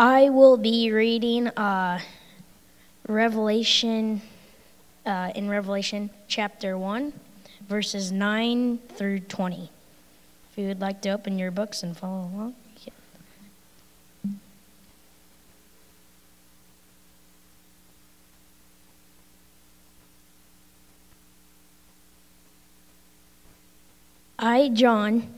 I will be reading uh, Revelation, uh, in Revelation chapter 1, verses 9 through 20. If you would like to open your books and follow along. I, John,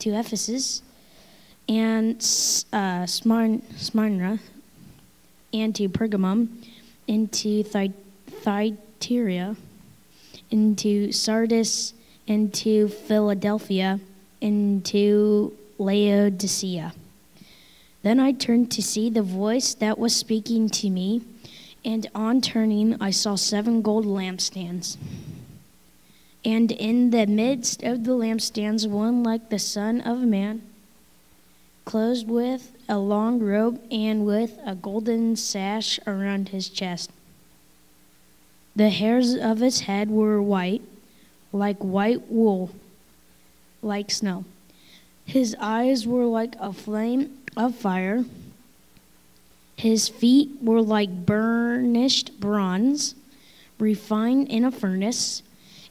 to Ephesus and uh, Smyrna, and to Pergamum, into Thy- Thyatira, into Sardis, into Philadelphia, into Laodicea. Then I turned to see the voice that was speaking to me, and on turning, I saw seven gold lampstands. And in the midst of the lampstands, one like the Son of Man, clothed with a long robe and with a golden sash around his chest. The hairs of his head were white, like white wool, like snow. His eyes were like a flame of fire. His feet were like burnished bronze, refined in a furnace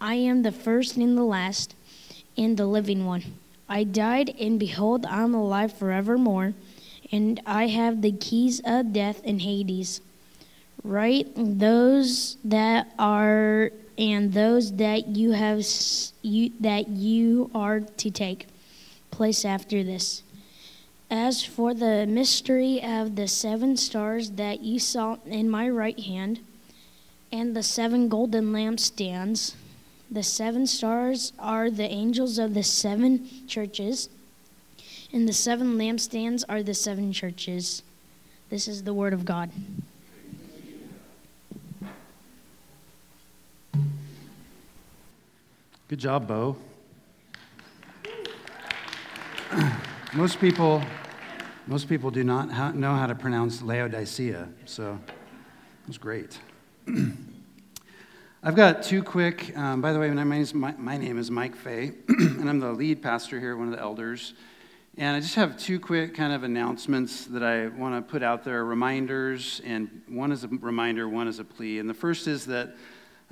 I am the first and the last, and the living one. I died, and behold, I am alive forevermore, and I have the keys of death and Hades. Write those that are and those that you have you, that you are to take place after this. As for the mystery of the seven stars that you saw in my right hand, and the seven golden lampstands, the seven stars are the angels of the seven churches, and the seven lampstands are the seven churches. This is the word of God. Good job, Bo. most people, most people do not know how to pronounce Laodicea, so it was great. I've got two quick, um, by the way, my name, is, my, my name is Mike Phay, and I'm the lead pastor here, one of the elders. And I just have two quick kind of announcements that I want to put out there, reminders, and one is a reminder, one is a plea. And the first is that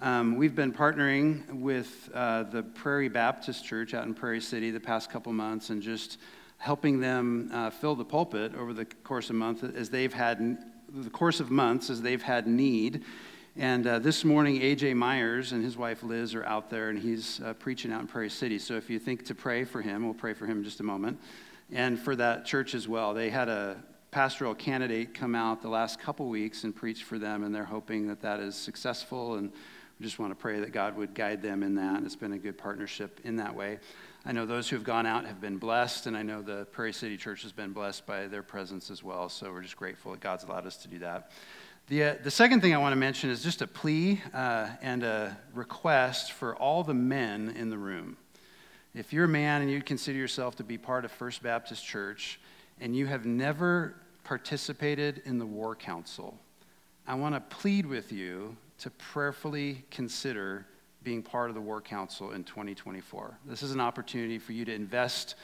um, we've been partnering with uh, the Prairie Baptist Church out in Prairie City the past couple months and just helping them uh, fill the pulpit over the course of month as they've had the course of months as they've had need. And uh, this morning, AJ Myers and his wife Liz are out there, and he's uh, preaching out in Prairie City. So if you think to pray for him, we'll pray for him in just a moment. And for that church as well. They had a pastoral candidate come out the last couple weeks and preach for them, and they're hoping that that is successful. And we just want to pray that God would guide them in that. It's been a good partnership in that way. I know those who have gone out have been blessed, and I know the Prairie City Church has been blessed by their presence as well. So we're just grateful that God's allowed us to do that. The, uh, the second thing I want to mention is just a plea uh, and a request for all the men in the room. If you're a man and you consider yourself to be part of First Baptist Church and you have never participated in the War Council, I want to plead with you to prayerfully consider being part of the War Council in 2024. This is an opportunity for you to invest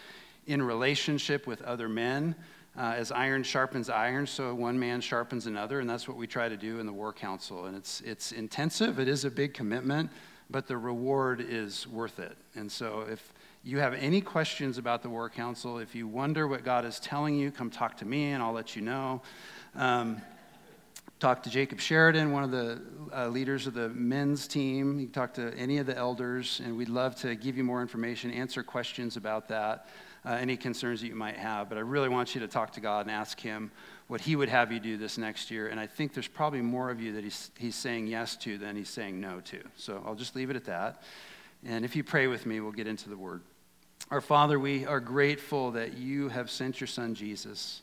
in relationship with other men uh, as iron sharpens iron, so one man sharpens another, and that's what we try to do in the War Council. And it's, it's intensive, it is a big commitment, but the reward is worth it. And so if, you have any questions about the War Council, if you wonder what God is telling you, come talk to me and I'll let you know. Um, talk to Jacob Sheridan, one of the uh, leaders of the men's team. You can talk to any of the elders, and we'd love to give you more information, answer questions about that, uh, any concerns that you might have. But I really want you to talk to God and ask Him what He would have you do this next year. And I think there's probably more of you that He's, he's saying yes to than He's saying no to. So I'll just leave it at that. And if you pray with me, we'll get into the Word. Our Father, we are grateful that you have sent your Son Jesus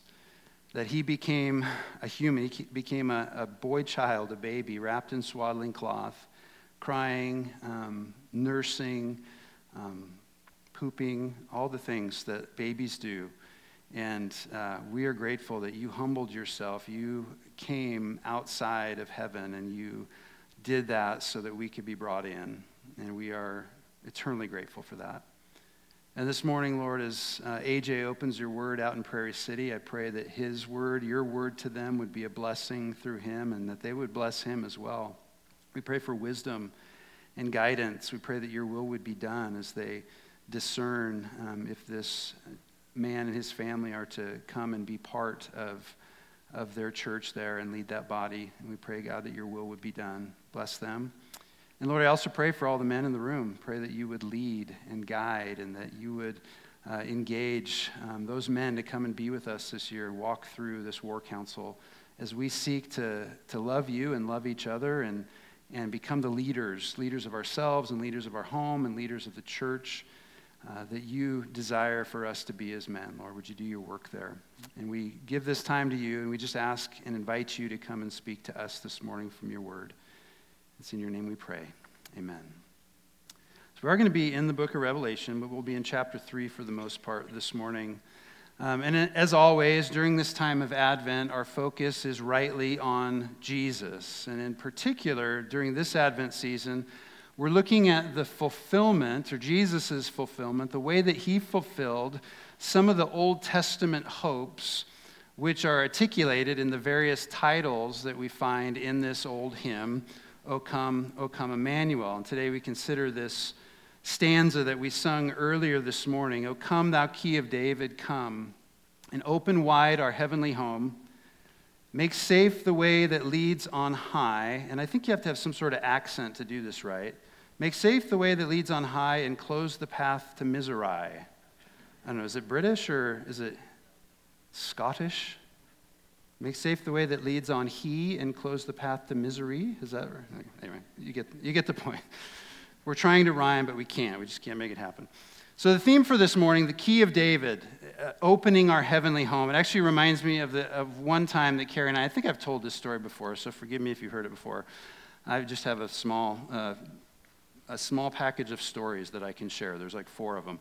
that he became a human. He became a, a boy child, a baby, wrapped in swaddling cloth, crying, um, nursing, um, pooping, all the things that babies do. And uh, we are grateful that you humbled yourself. You came outside of heaven and you did that so that we could be brought in. And we are eternally grateful for that. And this morning, Lord, as uh, AJ opens your word out in Prairie City, I pray that his word, your word to them, would be a blessing through him and that they would bless him as well. We pray for wisdom and guidance. We pray that your will would be done as they discern um, if this man and his family are to come and be part of, of their church there and lead that body. And we pray, God, that your will would be done. Bless them. And Lord, I also pray for all the men in the room. Pray that you would lead and guide and that you would uh, engage um, those men to come and be with us this year, and walk through this war council as we seek to, to love you and love each other and, and become the leaders, leaders of ourselves and leaders of our home and leaders of the church uh, that you desire for us to be as men. Lord, would you do your work there? And we give this time to you and we just ask and invite you to come and speak to us this morning from your word. It's in your name we pray. Amen. So we are going to be in the book of Revelation, but we'll be in chapter 3 for the most part this morning. Um, and as always, during this time of Advent, our focus is rightly on Jesus. And in particular, during this Advent season, we're looking at the fulfillment, or Jesus' fulfillment, the way that he fulfilled some of the Old Testament hopes which are articulated in the various titles that we find in this old hymn O come, O come Emmanuel. And today we consider this stanza that we sung earlier this morning O come, thou key of David, come, and open wide our heavenly home. Make safe the way that leads on high. And I think you have to have some sort of accent to do this right. Make safe the way that leads on high and close the path to misery. I don't know, is it British or is it Scottish? Make safe the way that leads on he and close the path to misery. Is that right? Anyway, you get, you get the point. We're trying to rhyme, but we can't. We just can't make it happen. So, the theme for this morning, the key of David, uh, opening our heavenly home. It actually reminds me of, the, of one time that Carrie and I, I think I've told this story before, so forgive me if you've heard it before. I just have a small, uh, a small package of stories that I can share. There's like four of them.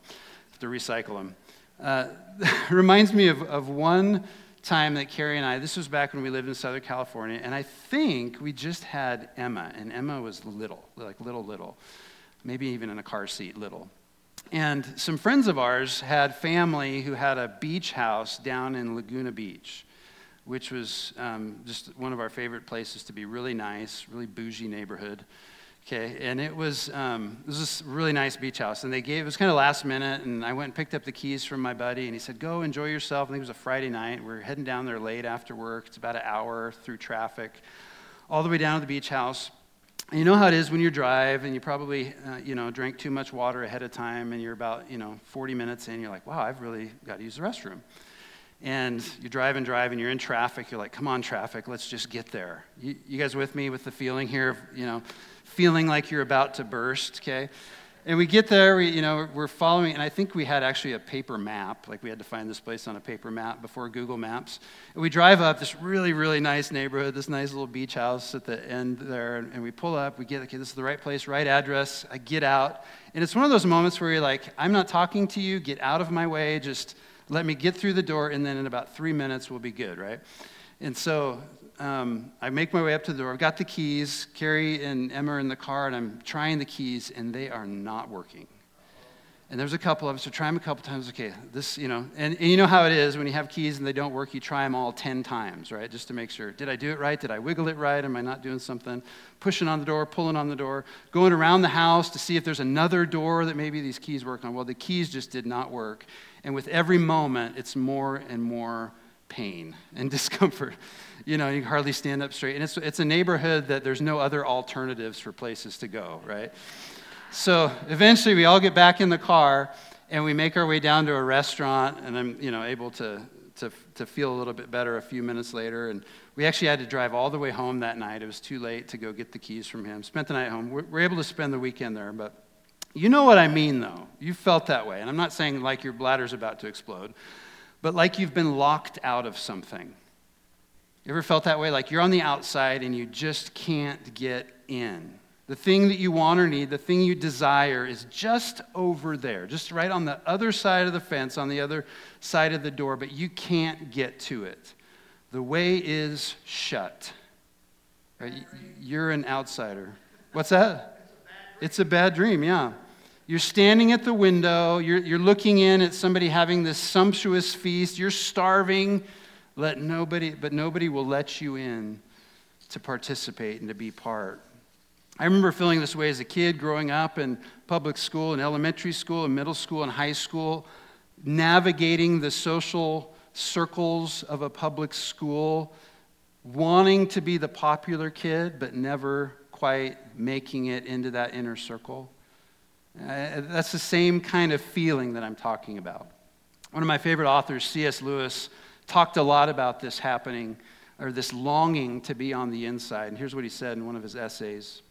Have to recycle them. Uh, reminds me of, of one time that Carrie and I, this was back when we lived in Southern California, and I think we just had Emma, and Emma was little, like little, little, maybe even in a car seat, little. And some friends of ours had family who had a beach house down in Laguna Beach, which was um, just one of our favorite places to be really nice, really bougie neighborhood. Okay, and it was um, it was this really nice beach house, and they gave it was kind of last minute, and I went and picked up the keys from my buddy, and he said, "Go enjoy yourself." I think it was a Friday night. We're heading down there late after work. It's about an hour through traffic, all the way down to the beach house. And you know how it is when you drive, and you probably uh, you know drank too much water ahead of time, and you're about you know 40 minutes in, you're like, "Wow, I've really got to use the restroom." and you drive and drive and you're in traffic you're like come on traffic let's just get there you, you guys with me with the feeling here of you know feeling like you're about to burst, okay? And we get there, we, you know, we're following, and I think we had actually a paper map, like we had to find this place on a paper map before Google Maps. And we drive up this really, really nice neighborhood, this nice little beach house at the end there, and we pull up, we get, okay, this is the right place, right address. I get out, and it's one of those moments where you're like, I'm not talking to you, get out of my way, just let me get through the door, and then in about three minutes we'll be good, right? And so um, I make my way up to the door. I've got the keys. Carrie and Emma are in the car, and I'm trying the keys, and they are not working. And there's a couple of us, so try them a couple times. Okay, this, you know, and, and you know how it is when you have keys and they don't work, you try them all 10 times, right? Just to make sure. Did I do it right? Did I wiggle it right? Am I not doing something? Pushing on the door, pulling on the door, going around the house to see if there's another door that maybe these keys work on. Well, the keys just did not work. And with every moment, it's more and more pain and discomfort. You know, you can hardly stand up straight. And it's, it's a neighborhood that there's no other alternatives for places to go, right? So eventually we all get back in the car and we make our way down to a restaurant and I'm, you know, able to, to, to feel a little bit better a few minutes later. And we actually had to drive all the way home that night. It was too late to go get the keys from him. Spent the night home. We're, we're able to spend the weekend there, but you know what I mean, though. You felt that way. And I'm not saying like your bladder's about to explode, but like you've been locked out of something. You ever felt that way? Like you're on the outside and you just can't get in. The thing that you want or need, the thing you desire, is just over there, just right on the other side of the fence, on the other side of the door, but you can't get to it. The way is shut. Right? You're an outsider. What's that? It's a bad dream, yeah. You're standing at the window, you're, you're looking in at somebody having this sumptuous feast, you're starving, let nobody, but nobody will let you in to participate and to be part. I remember feeling this way as a kid growing up in public school, in elementary school, in middle school, and high school, navigating the social circles of a public school, wanting to be the popular kid, but never quite making it into that inner circle. Uh, that's the same kind of feeling that I'm talking about. One of my favorite authors, C.S. Lewis, talked a lot about this happening, or this longing to be on the inside. And here's what he said in one of his essays.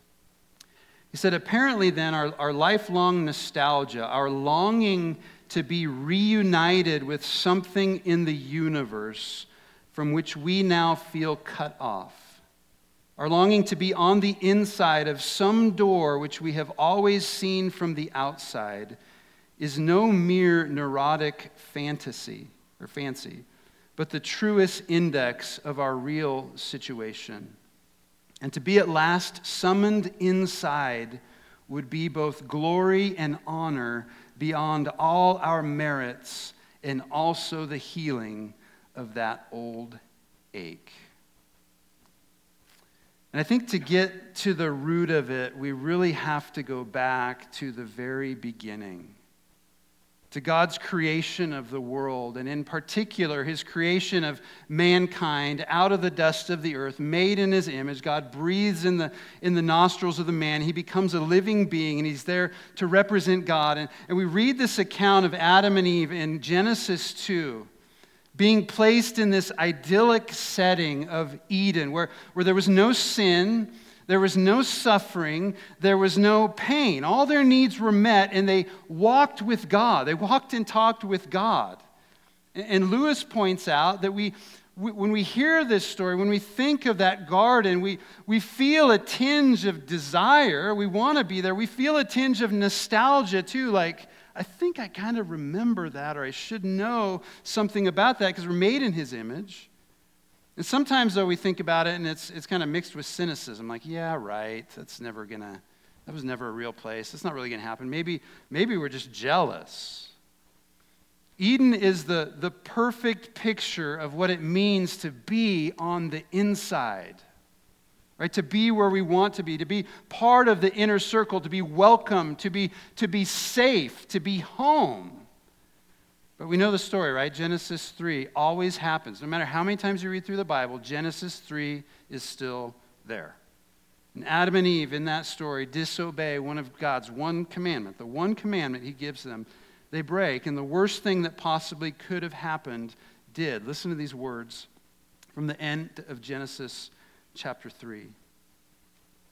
He said, apparently, then, our, our lifelong nostalgia, our longing to be reunited with something in the universe from which we now feel cut off, our longing to be on the inside of some door which we have always seen from the outside, is no mere neurotic fantasy or fancy, but the truest index of our real situation. And to be at last summoned inside would be both glory and honor beyond all our merits and also the healing of that old ache. And I think to get to the root of it, we really have to go back to the very beginning to God's creation of the world, and in particular, his creation of mankind out of the dust of the earth, made in his image. God breathes in the, in the nostrils of the man. He becomes a living being, and he's there to represent God. And, and we read this account of Adam and Eve in Genesis 2 being placed in this idyllic setting of Eden where, where there was no sin there was no suffering. There was no pain. All their needs were met, and they walked with God. They walked and talked with God. And Lewis points out that we, when we hear this story, when we think of that garden, we, we feel a tinge of desire. We want to be there. We feel a tinge of nostalgia, too, like, I think I kind of remember that, or I should know something about that because we're made in his image. And sometimes, though, we think about it and it's, it's kind of mixed with cynicism like, yeah, right, that's never going to, that was never a real place. That's not really going to happen. Maybe, maybe we're just jealous. Eden is the, the perfect picture of what it means to be on the inside, right? To be where we want to be, to be part of the inner circle, to be welcome, to be, to be safe, to be home. But we know the story, right? Genesis 3 always happens. No matter how many times you read through the Bible, Genesis 3 is still there. And Adam and Eve in that story disobey one of God's one commandment, the one commandment he gives them. They break, and the worst thing that possibly could have happened did. Listen to these words from the end of Genesis chapter 3. It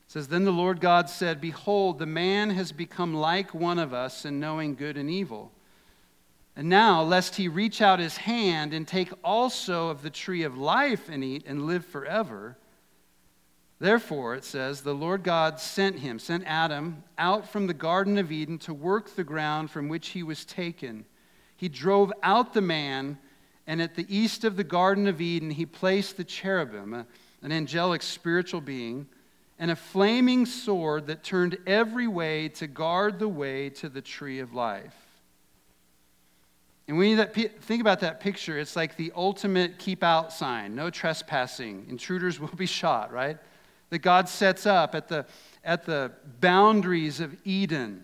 says, Then the Lord God said, Behold, the man has become like one of us in knowing good and evil. And now, lest he reach out his hand and take also of the tree of life and eat and live forever. Therefore, it says, the Lord God sent him, sent Adam, out from the Garden of Eden to work the ground from which he was taken. He drove out the man, and at the east of the Garden of Eden, he placed the cherubim, an angelic spiritual being, and a flaming sword that turned every way to guard the way to the tree of life. And when you think about that picture, it's like the ultimate keep out sign no trespassing, intruders will be shot, right? That God sets up at the, at the boundaries of Eden.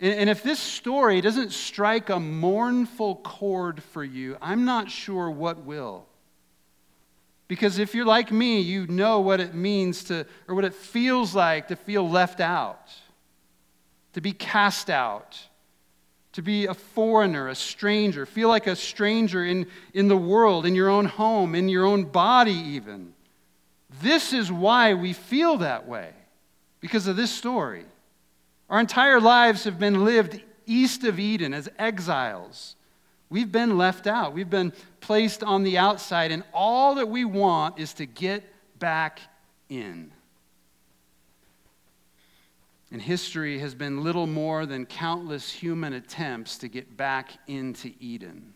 And, and if this story doesn't strike a mournful chord for you, I'm not sure what will. Because if you're like me, you know what it means to, or what it feels like to feel left out, to be cast out to be a foreigner, a stranger, feel like a stranger in, in the world, in your own home, in your own body, even. This is why we feel that way, because of this story. Our entire lives have been lived east of Eden as exiles. We've been left out, we've been placed on the outside, and all that we want is to get back in. And history has been little more than countless human attempts to get back into Eden.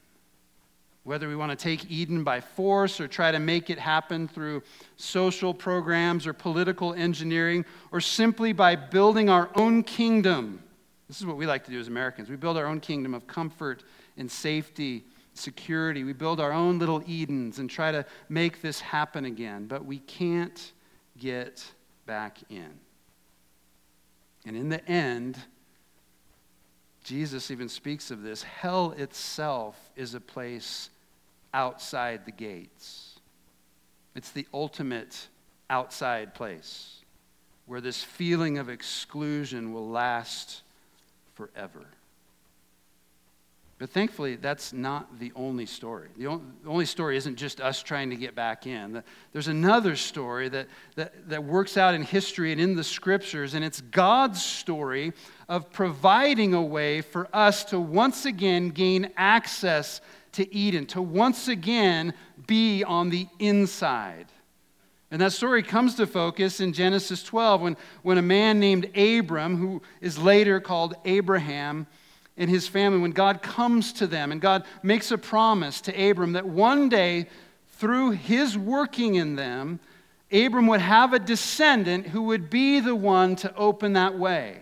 Whether we want to take Eden by force or try to make it happen through social programs or political engineering or simply by building our own kingdom. This is what we like to do as Americans. We build our own kingdom of comfort and safety, security. We build our own little Edens and try to make this happen again, but we can't get back in. And in the end, Jesus even speaks of this hell itself is a place outside the gates. It's the ultimate outside place where this feeling of exclusion will last forever. But thankfully, that's not the only story. The only story isn't just us trying to get back in. There's another story that, that, that works out in history and in the scriptures, and it's God's story of providing a way for us to once again gain access to Eden, to once again be on the inside. And that story comes to focus in Genesis 12 when, when a man named Abram, who is later called Abraham, and his family, when God comes to them and God makes a promise to Abram that one day, through his working in them, Abram would have a descendant who would be the one to open that way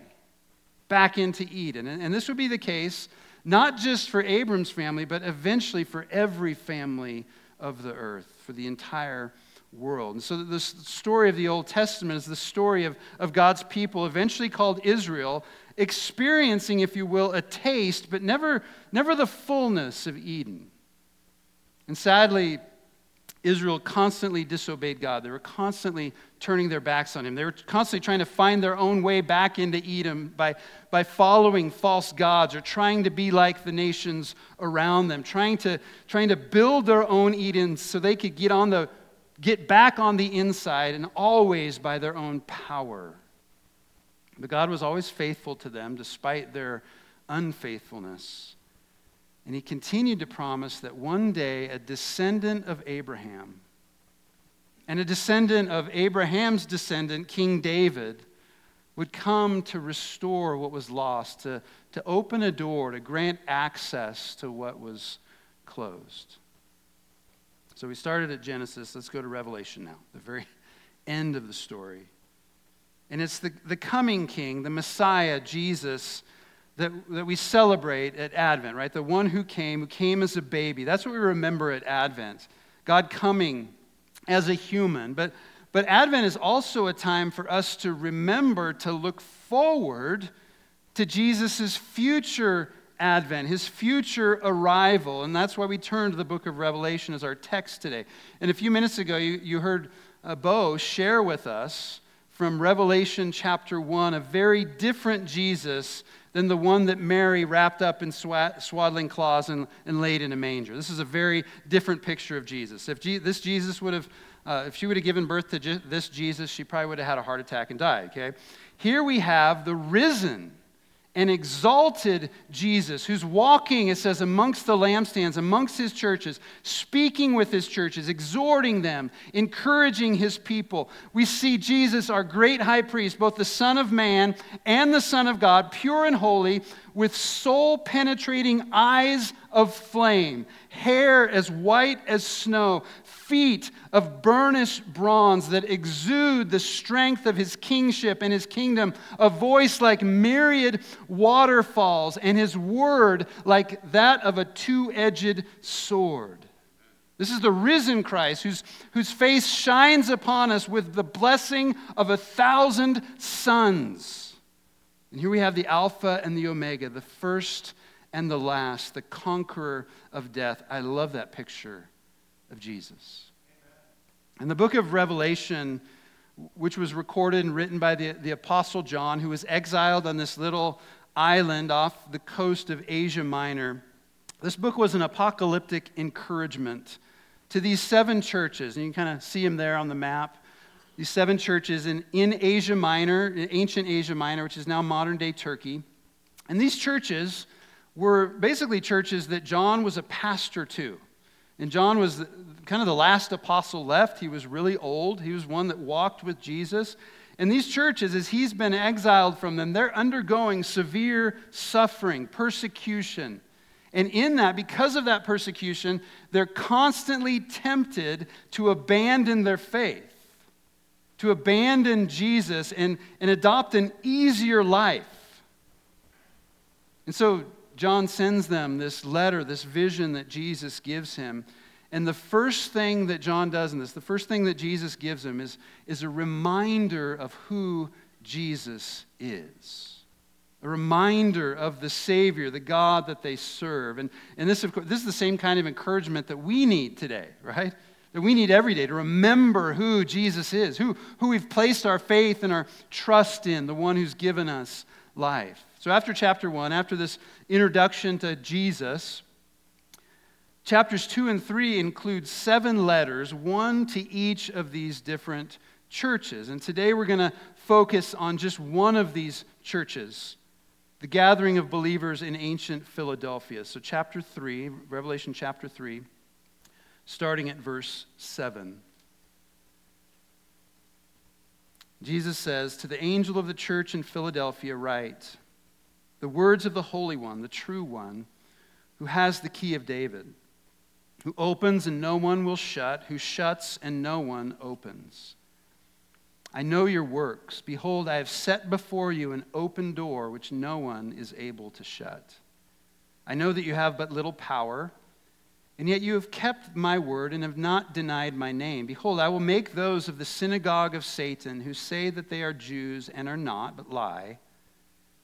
back into Eden. And, and this would be the case not just for Abram's family, but eventually for every family of the earth, for the entire world. And so the story of the Old Testament is the story of, of God's people, eventually called Israel, experiencing, if you will, a taste, but never, never the fullness of Eden. And sadly, Israel constantly disobeyed God. They were constantly turning their backs on Him. They were constantly trying to find their own way back into Eden by, by following false gods or trying to be like the nations around them, trying to, trying to build their own Edens so they could get, on the, get back on the inside and always by their own power. But God was always faithful to them despite their unfaithfulness. And he continued to promise that one day a descendant of Abraham and a descendant of Abraham's descendant, King David, would come to restore what was lost, to, to open a door, to grant access to what was closed. So we started at Genesis. Let's go to Revelation now, the very end of the story. And it's the, the coming king, the Messiah, Jesus, that, that we celebrate at Advent, right? The one who came, who came as a baby. That's what we remember at Advent. God coming as a human. But, but Advent is also a time for us to remember to look forward to Jesus' future advent, his future arrival. And that's why we turn to the book of Revelation as our text today. And a few minutes ago, you, you heard uh, Bo share with us from Revelation chapter 1, a very different Jesus than the one that Mary wrapped up in swaddling cloths and, and laid in a manger. This is a very different picture of Jesus. If Je- this Jesus would have, uh, if she would have given birth to Je- this Jesus, she probably would have had a heart attack and died, okay? Here we have the risen and exalted Jesus, who's walking, it says, amongst the lampstands, amongst his churches, speaking with his churches, exhorting them, encouraging his people. We see Jesus, our great high priest, both the Son of Man and the Son of God, pure and holy, with soul penetrating eyes of flame, hair as white as snow, feet of burnished bronze that exude the strength of his kingship and his kingdom, a voice like myriad waterfalls, and his word like that of a two edged sword. This is the risen Christ whose, whose face shines upon us with the blessing of a thousand suns. And here we have the Alpha and the Omega, the first and the last, the conqueror of death. I love that picture of Jesus. In the book of Revelation, which was recorded and written by the, the Apostle John, who was exiled on this little island off the coast of Asia Minor, this book was an apocalyptic encouragement to these seven churches. And you can kind of see them there on the map. These seven churches in, in Asia Minor, ancient Asia Minor, which is now modern day Turkey. And these churches were basically churches that John was a pastor to. And John was kind of the last apostle left. He was really old. He was one that walked with Jesus. And these churches, as he's been exiled from them, they're undergoing severe suffering, persecution. And in that, because of that persecution, they're constantly tempted to abandon their faith, to abandon Jesus and, and adopt an easier life. And so John sends them this letter, this vision that Jesus gives him. And the first thing that John does in this, the first thing that Jesus gives him is, is a reminder of who Jesus is. A reminder of the Savior, the God that they serve. And, and this, of course, this is the same kind of encouragement that we need today, right? That we need every day to remember who Jesus is, who, who we've placed our faith and our trust in, the one who's given us life. So, after chapter one, after this introduction to Jesus, chapters two and three include seven letters, one to each of these different churches. And today we're going to focus on just one of these churches, the gathering of believers in ancient Philadelphia. So, chapter three, Revelation chapter three, starting at verse seven. Jesus says, To the angel of the church in Philadelphia, write, the words of the Holy One, the true One, who has the key of David, who opens and no one will shut, who shuts and no one opens. I know your works. Behold, I have set before you an open door which no one is able to shut. I know that you have but little power, and yet you have kept my word and have not denied my name. Behold, I will make those of the synagogue of Satan who say that they are Jews and are not, but lie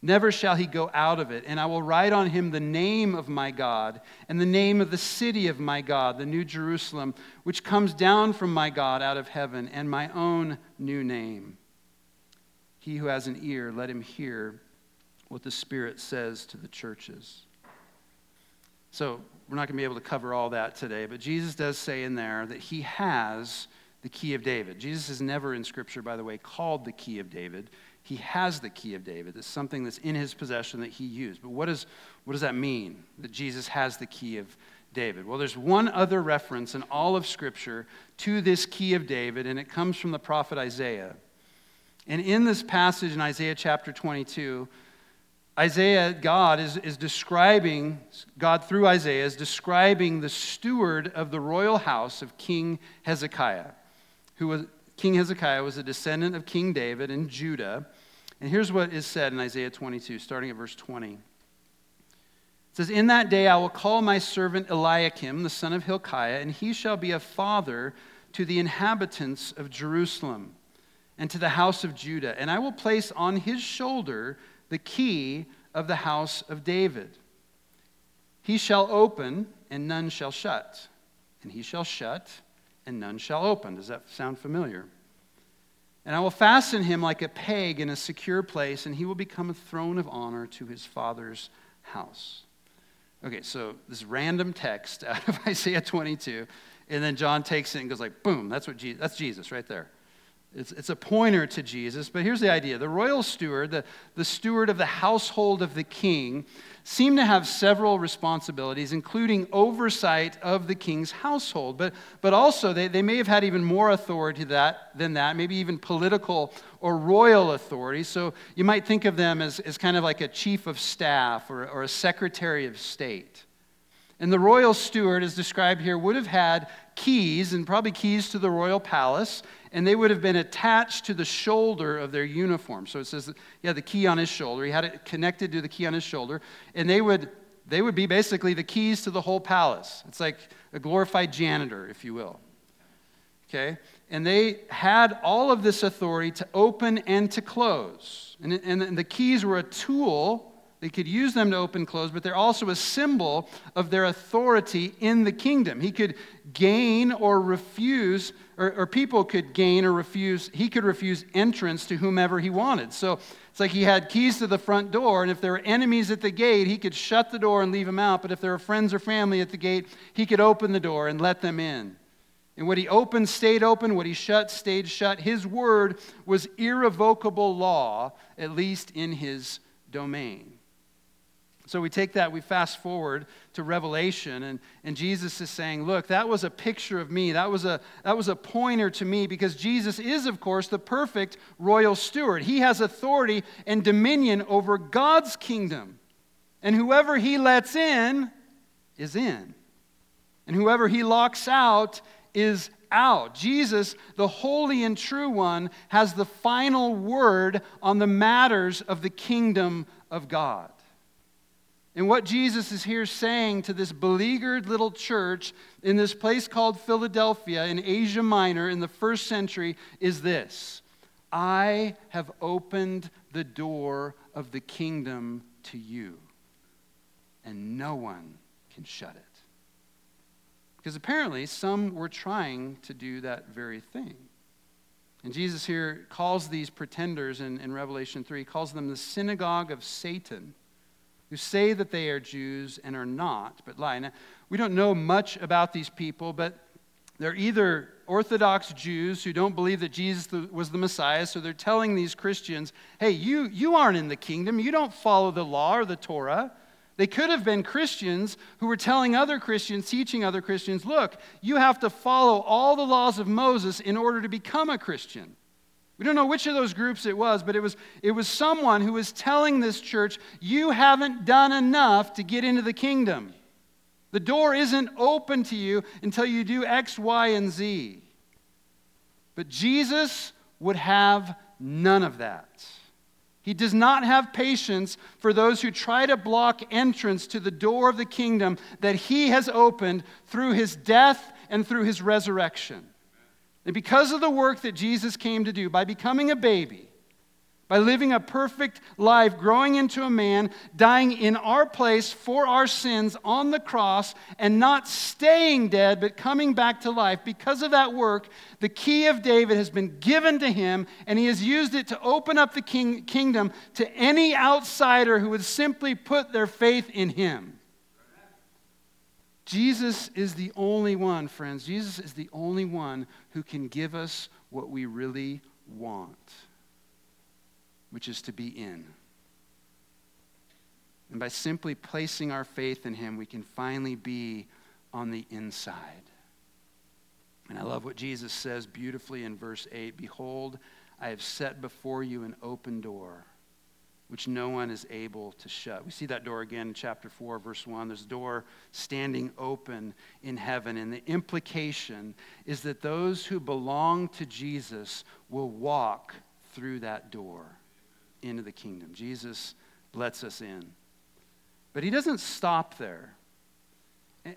Never shall he go out of it. And I will write on him the name of my God and the name of the city of my God, the New Jerusalem, which comes down from my God out of heaven, and my own new name. He who has an ear, let him hear what the Spirit says to the churches. So, we're not going to be able to cover all that today, but Jesus does say in there that he has the key of David. Jesus is never in Scripture, by the way, called the key of David he has the key of David. It's something that's in his possession that he used. But what, is, what does that mean, that Jesus has the key of David? Well, there's one other reference in all of Scripture to this key of David, and it comes from the prophet Isaiah. And in this passage in Isaiah chapter 22, Isaiah, God is, is describing, God through Isaiah is describing the steward of the royal house of King Hezekiah, who was, King Hezekiah was a descendant of King David in Judah. And here's what is said in Isaiah 22, starting at verse 20. It says, In that day I will call my servant Eliakim, the son of Hilkiah, and he shall be a father to the inhabitants of Jerusalem and to the house of Judah. And I will place on his shoulder the key of the house of David. He shall open, and none shall shut. And he shall shut, and none shall open. Does that sound familiar? And I will fasten him like a peg in a secure place, and he will become a throne of honor to his father's house. Okay, so this random text out of Isaiah 22, and then John takes it and goes like, boom, that's what Jesus, that's Jesus right there. It's, it's a pointer to Jesus, but here's the idea. The royal steward, the, the steward of the household of the king, seemed to have several responsibilities, including oversight of the king's household. But, but also, they, they may have had even more authority that, than that, maybe even political or royal authority. So you might think of them as, as kind of like a chief of staff or, or a secretary of state. And the royal steward, as described here, would have had keys, and probably keys to the royal palace, and they would have been attached to the shoulder of their uniform. So it says that he had the key on his shoulder. He had it connected to the key on his shoulder, and they would they would be basically the keys to the whole palace. It's like a glorified janitor, if you will. Okay? And they had all of this authority to open and to close. And, and the keys were a tool they could use them to open close, but they're also a symbol of their authority in the kingdom. He could gain or refuse, or, or, people could gain or refuse, he could refuse entrance to whomever he wanted. So it's like he had keys to the front door, and if there were enemies at the gate, he could shut the door and leave them out. But if there were friends or family at the gate, he could open the door and let them in. And what he opened stayed open, what he shut stayed shut. His word was irrevocable law, at least in his domain. So we take that, we fast forward to Revelation, and, and Jesus is saying, Look, that was a picture of me. That was, a, that was a pointer to me because Jesus is, of course, the perfect royal steward. He has authority and dominion over God's kingdom. And whoever he lets in is in. And whoever he locks out is out. Jesus, the holy and true one, has the final word on the matters of the kingdom of God. And what Jesus is here saying to this beleaguered little church in this place called Philadelphia in Asia Minor in the first century is this I have opened the door of the kingdom to you, and no one can shut it. Because apparently some were trying to do that very thing. And Jesus here calls these pretenders in, in Revelation 3, calls them the synagogue of Satan who say that they are Jews and are not, but lie. Now, we don't know much about these people, but they're either Orthodox Jews who don't believe that Jesus was the Messiah, so they're telling these Christians, hey, you, you aren't in the kingdom. You don't follow the law or the Torah. They could have been Christians who were telling other Christians, teaching other Christians, look, you have to follow all the laws of Moses in order to become a Christian. We don't know which of those groups it was, but it was, it was someone who was telling this church, You haven't done enough to get into the kingdom. The door isn't open to you until you do X, Y, and Z. But Jesus would have none of that. He does not have patience for those who try to block entrance to the door of the kingdom that he has opened through his death and through his resurrection. And because of the work that Jesus came to do, by becoming a baby, by living a perfect life, growing into a man, dying in our place for our sins on the cross, and not staying dead, but coming back to life, because of that work, the key of David has been given to him, and he has used it to open up the king, kingdom to any outsider who would simply put their faith in him. Jesus is the only one, friends. Jesus is the only one who can give us what we really want, which is to be in. And by simply placing our faith in Him, we can finally be on the inside. And I love what Jesus says beautifully in verse 8 Behold, I have set before you an open door which no one is able to shut. We see that door again in chapter 4, verse 1. There's a door standing open in heaven. And the implication is that those who belong to Jesus will walk through that door into the kingdom. Jesus lets us in. But he doesn't stop there.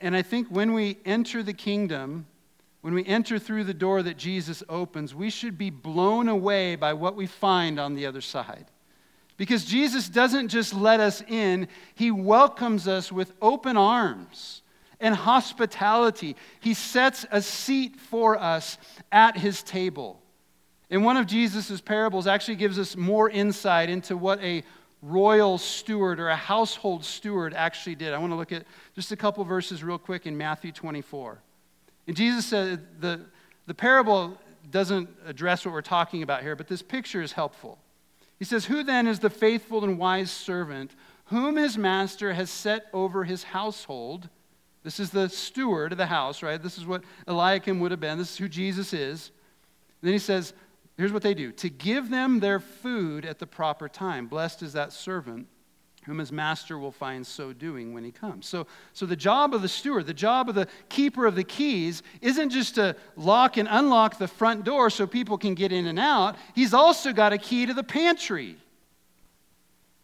And I think when we enter the kingdom, when we enter through the door that Jesus opens, we should be blown away by what we find on the other side. Because Jesus doesn't just let us in, He welcomes us with open arms and hospitality. He sets a seat for us at His table. And one of Jesus' parables actually gives us more insight into what a royal steward or a household steward actually did. I want to look at just a couple verses real quick in Matthew 24. And Jesus said the, the parable doesn't address what we're talking about here, but this picture is helpful. He says, Who then is the faithful and wise servant whom his master has set over his household? This is the steward of the house, right? This is what Eliakim would have been. This is who Jesus is. And then he says, Here's what they do to give them their food at the proper time. Blessed is that servant whom his master will find so doing when he comes. So, so the job of the steward, the job of the keeper of the keys, isn't just to lock and unlock the front door so people can get in and out. He's also got a key to the pantry.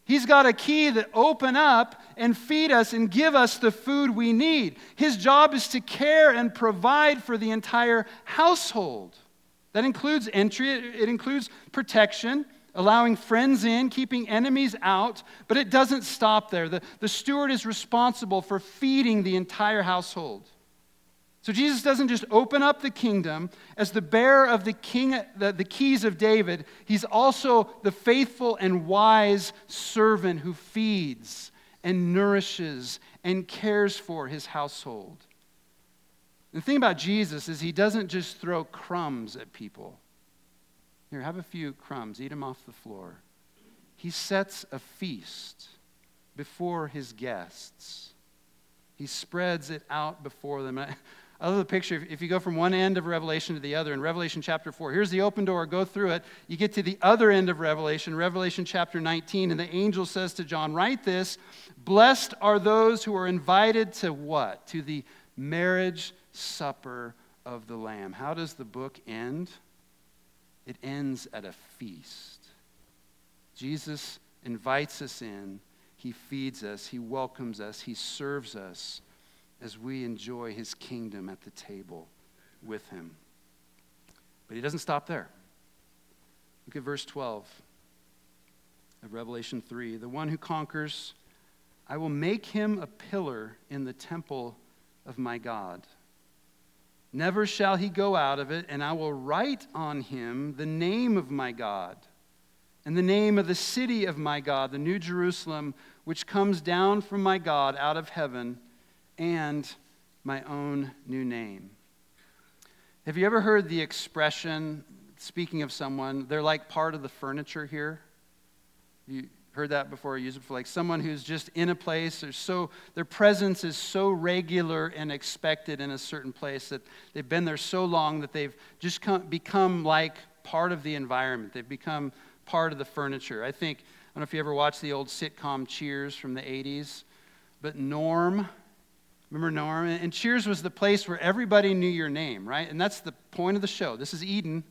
He's got a key that open up and feed us and give us the food we need. His job is to care and provide for the entire household. That includes entry, it includes protection, allowing friends in, keeping enemies out, but it doesn't stop there. The, the steward is responsible for feeding the entire household. So Jesus doesn't just open up the kingdom as the bearer of the king the, the keys of David, he's also the faithful and wise servant who feeds and nourishes and cares for his household. The thing about Jesus is he doesn't just throw crumbs at people. Here, have a few crumbs, eat them off the floor. He sets a feast before his guests. He spreads it out before them. I, love the picture. If you go from one end of Revelation to the other, in Revelation chapter 4, here's the open door, go through it. You get to the other end of Revelation, Revelation chapter 19, and the angel says to John, Write this Blessed are those who are invited to what? To the marriage supper of the Lamb. How does the book end? It ends at a feast. Jesus invites us in, he feeds us, he welcomes us, he serves us as we enjoy his kingdom at the table with him. But he doesn't stop there. Look at verse 12 of Revelation 3. The one who conquers, I will make him a pillar in the temple of my God Never shall he go out of it, and I will write on him the name of my God and the name of the city of my God, the New Jerusalem, which comes down from my God out of heaven, and my own new name. Have you ever heard the expression, speaking of someone, they're like part of the furniture here? You, heard that before. I use it for like someone who's just in a place. They're so, their presence is so regular and expected in a certain place that they've been there so long that they've just come, become like part of the environment. They've become part of the furniture. I think, I don't know if you ever watched the old sitcom Cheers from the 80s, but Norm, remember Norm? And Cheers was the place where everybody knew your name, right? And that's the point of the show. This is Eden.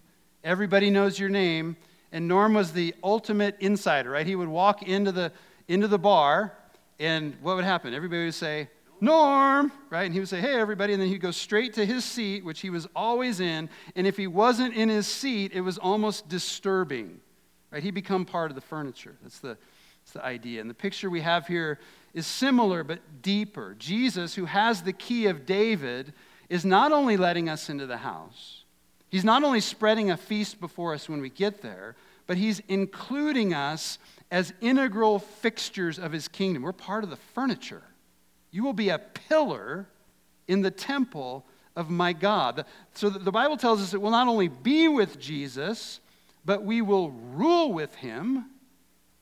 Everybody knows your name and Norm was the ultimate insider, right? He would walk into the, into the bar, and what would happen? Everybody would say, Norm, right? And he would say, hey, everybody. And then he'd go straight to his seat, which he was always in. And if he wasn't in his seat, it was almost disturbing, right? He'd become part of the furniture. That's the, that's the idea. And the picture we have here is similar but deeper. Jesus, who has the key of David, is not only letting us into the house, He's not only spreading a feast before us when we get there, but he's including us as integral fixtures of his kingdom. We're part of the furniture. You will be a pillar in the temple of my God. So the Bible tells us that we'll not only be with Jesus, but we will rule with him.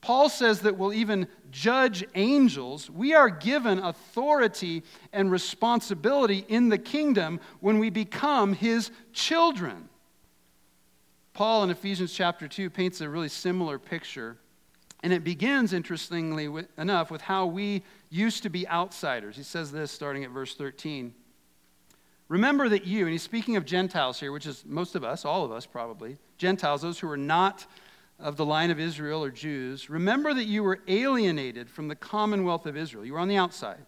Paul says that we'll even judge angels. We are given authority and responsibility in the kingdom when we become his children. Paul in Ephesians chapter 2 paints a really similar picture. And it begins, interestingly enough, with how we used to be outsiders. He says this starting at verse 13. Remember that you, and he's speaking of Gentiles here, which is most of us, all of us probably, Gentiles, those who are not of the line of Israel or Jews, remember that you were alienated from the commonwealth of Israel. You were on the outside.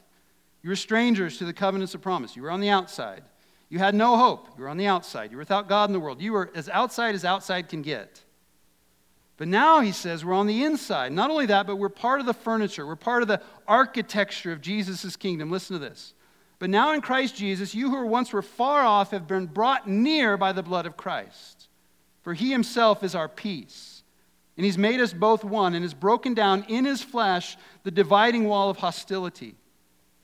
You were strangers to the covenants of promise. You were on the outside. You had no hope. You were on the outside. You were without God in the world. You were as outside as outside can get. But now he says we're on the inside. Not only that, but we're part of the furniture. We're part of the architecture of Jesus' kingdom. Listen to this. But now in Christ Jesus, you who once were far off have been brought near by the blood of Christ. For he himself is our peace And he's made us both one and has broken down in his flesh the dividing wall of hostility.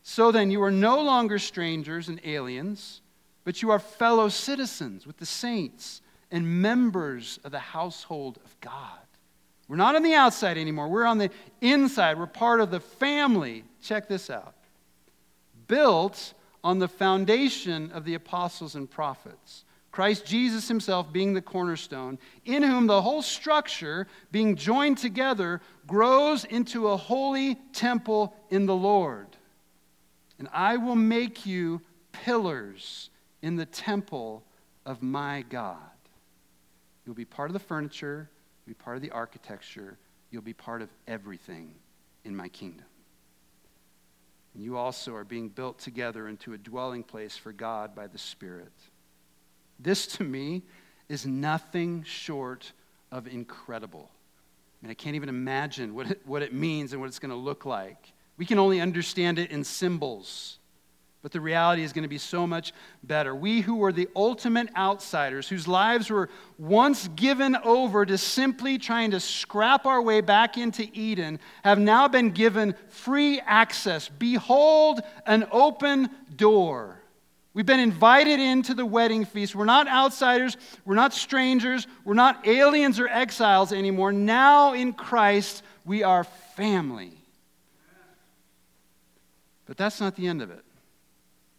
So then, you are no longer strangers and aliens, but you are fellow citizens with the saints and members of the household of God. We're not on the outside anymore, we're on the inside. We're part of the family. Check this out built on the foundation of the apostles and prophets Christ Jesus himself being the cornerstone, in whom the whole structure, being joined together, grows into a holy temple in the Lord. And I will make you pillars in the temple of my God. You'll be part of the furniture, you'll be part of the architecture, you'll be part of everything in my kingdom. And you also are being built together into a dwelling place for God by the Spirit. This to me is nothing short of incredible. I mean, I can't even imagine what it, what it means and what it's going to look like. We can only understand it in symbols, but the reality is going to be so much better. We who were the ultimate outsiders, whose lives were once given over to simply trying to scrap our way back into Eden, have now been given free access. Behold, an open door. We've been invited into the wedding feast. We're not outsiders. We're not strangers. We're not aliens or exiles anymore. Now in Christ, we are family. But that's not the end of it.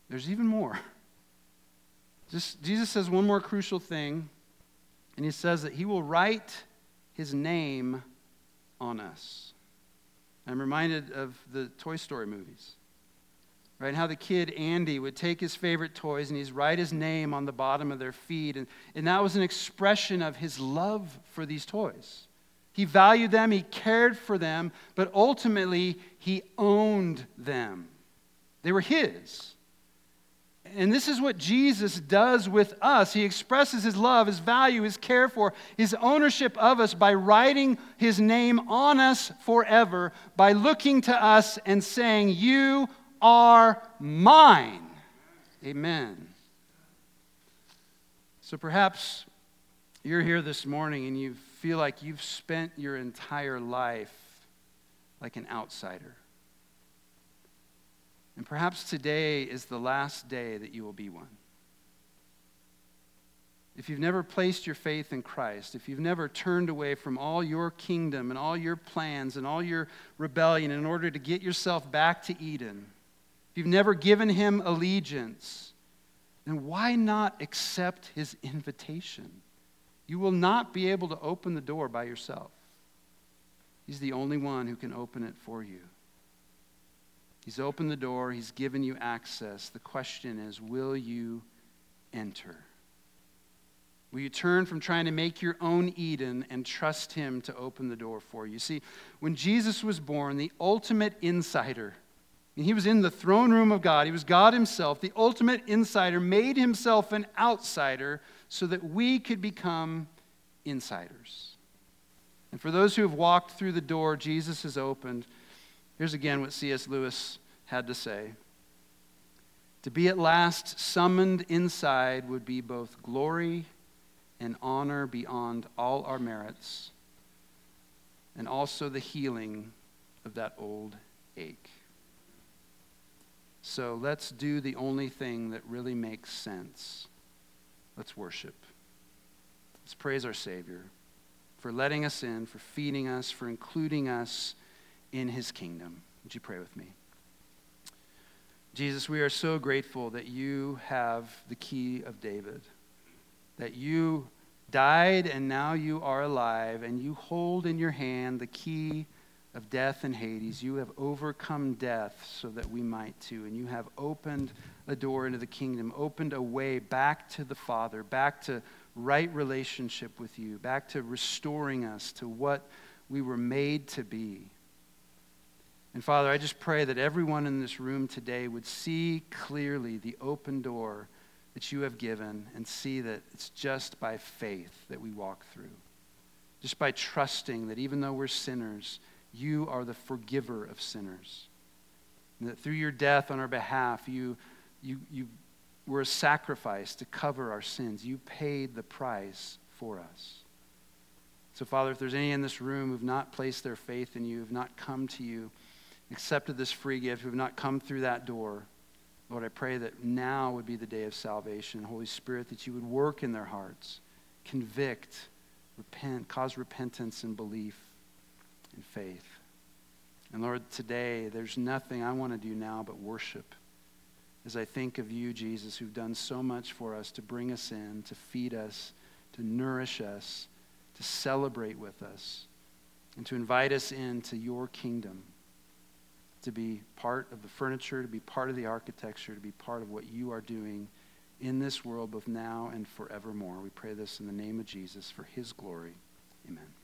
There's even more. Just, Jesus says one more crucial thing, and he says that he will write his name on us. I'm reminded of the Toy Story movies right? How the kid Andy would take his favorite toys and he'd write his name on the bottom of their feet. And, and that was an expression of his love for these toys. He valued them, he cared for them, but ultimately he owned them. They were his. And this is what Jesus does with us. He expresses his love, his value, his care for, his ownership of us by writing his name on us forever, by looking to us and saying, You are mine. Amen. So perhaps you're here this morning and you feel like you've spent your entire life like an outsider. And perhaps today is the last day that you will be one. If you've never placed your faith in Christ, if you've never turned away from all your kingdom and all your plans and all your rebellion in order to get yourself back to Eden, if you've never given him allegiance, then why not accept his invitation? You will not be able to open the door by yourself. He's the only one who can open it for you. He's opened the door, He's given you access. The question is will you enter? Will you turn from trying to make your own Eden and trust Him to open the door for you? See, when Jesus was born, the ultimate insider, and he was in the throne room of God. He was God himself, the ultimate insider, made himself an outsider so that we could become insiders. And for those who have walked through the door Jesus has opened, here's again what C.S. Lewis had to say. To be at last summoned inside would be both glory and honor beyond all our merits, and also the healing of that old ache. So let's do the only thing that really makes sense. Let's worship. Let's praise our Savior for letting us in, for feeding us, for including us in his kingdom. Would you pray with me? Jesus, we are so grateful that you have the key of David, that you died and now you are alive, and you hold in your hand the key of death and Hades. You have overcome death so that we might too. And you have opened a door into the kingdom, opened a way back to the Father, back to right relationship with you, back to restoring us to what we were made to be. And Father, I just pray that everyone in this room today would see clearly the open door that you have given and see that it's just by faith that we walk through. Just by trusting that even though we're sinners, you are the forgiver of sinners. And that through your death on our behalf, you, you, you were a sacrifice to cover our sins. You paid the price for us. So, Father, if there's any in this room who've not placed their faith in you, who've not come to you, accepted this free gift, who've not come through that door, Lord, I pray that now would be the day of salvation. Holy Spirit, that you would work in their hearts, convict, repent, cause repentance and belief and faith. And Lord, today, there's nothing I want to do now but worship. As I think of you, Jesus, who've done so much for us to bring us in, to feed us, to nourish us, to celebrate with us, and to invite us into your kingdom to be part of the furniture, to be part of the architecture, to be part of what you are doing in this world, both now and forevermore. We pray this in the name of Jesus for his glory. Amen.